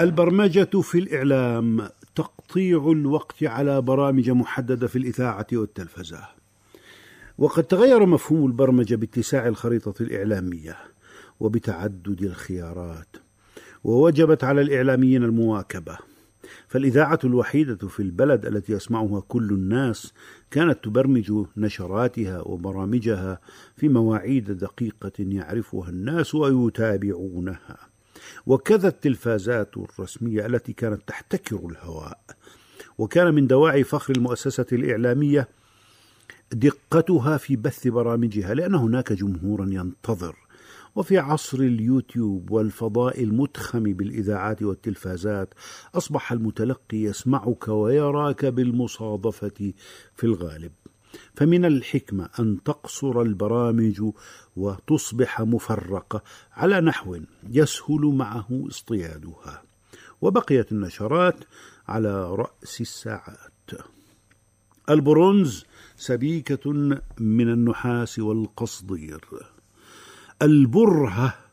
البرمجة في الإعلام تقطيع الوقت على برامج محددة في الإذاعة والتلفزة. وقد تغير مفهوم البرمجة باتساع الخريطة الإعلامية وبتعدد الخيارات ووجبت على الإعلاميين المواكبة. فالإذاعة الوحيدة في البلد التي يسمعها كل الناس كانت تبرمج نشراتها وبرامجها في مواعيد دقيقة يعرفها الناس ويتابعونها. وكذا التلفازات الرسمية التي كانت تحتكر الهواء وكان من دواعي فخر المؤسسة الإعلامية دقتها في بث برامجها لأن هناك جمهورا ينتظر. وفي عصر اليوتيوب والفضاء المتخم بالإذاعات والتلفازات أصبح المتلقي يسمعك ويراك بالمصادفة في الغالب. فمن الحكمة أن تقصر البرامج وتصبح مفرقة على نحو يسهل معه اصطيادها. وبقيت النشرات على رأس الساعات. البرونز سبيكة من النحاس والقصدير. البرهة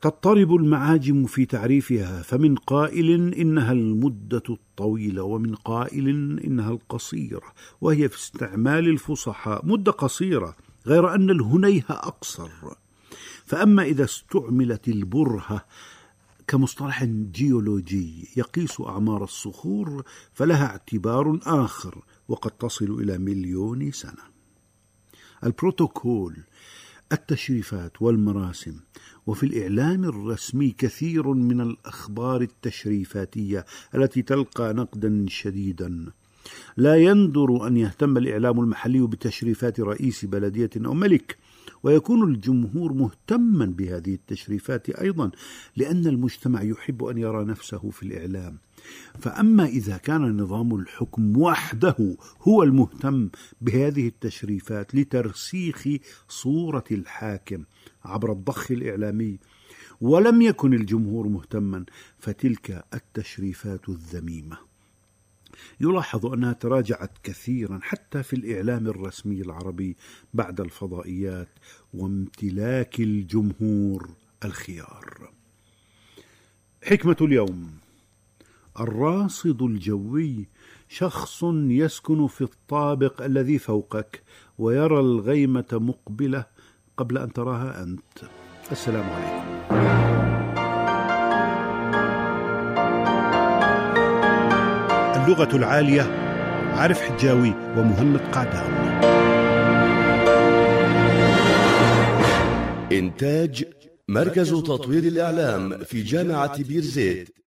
تضطرب المعاجم في تعريفها فمن قائل إنها المدة الطويلة ومن قائل إنها القصيرة وهي في استعمال الفصحاء. مدة قصيرة غير أن الهنيه أقصر. فأما إذا استعملت البرهة كمصطلح جيولوجي يقيس أعمار الصخور فلها اعتبار آخر وقد تصل إلى مليون سنة. البروتوكول التشريفات والمراسم وفي الاعلام الرسمي كثير من الأخبار التشريفاتية التي تلقى نقدا شديدا. لا يندر أن يهتم الإعلام المحلي بتشريفات رئيس بلدية أو ملك. ويكون الجمهور مهتما بهذه التشريفات أيضا لأن المجتمع يحب أن يرى نفسه في الإعلام. فأما إذا كان نظام الحكم وحده هو المهتم بهذه التشريفات لترسيخ صورة الحاكم عبر الضخ الإعلامي ولم يكن الجمهور مهتما فتلك التشريفات الذميمة. يلاحظ أنها تراجعت كثيرا حتى في الإعلام الرسمي العربي بعد الفضائيات وامتلاك الجمهور الخيار. حكمة اليوم. الراصد الجوي شخص يسكن في الطابق الذي فوقك ويرى الغيمة مقبلة قبل أن تراها أنت. السلام عليكم. اللغة العالية عارف حجاوي ومهند قعداوي إنتاج مركز تطوير الإعلام في جامعة بير زيت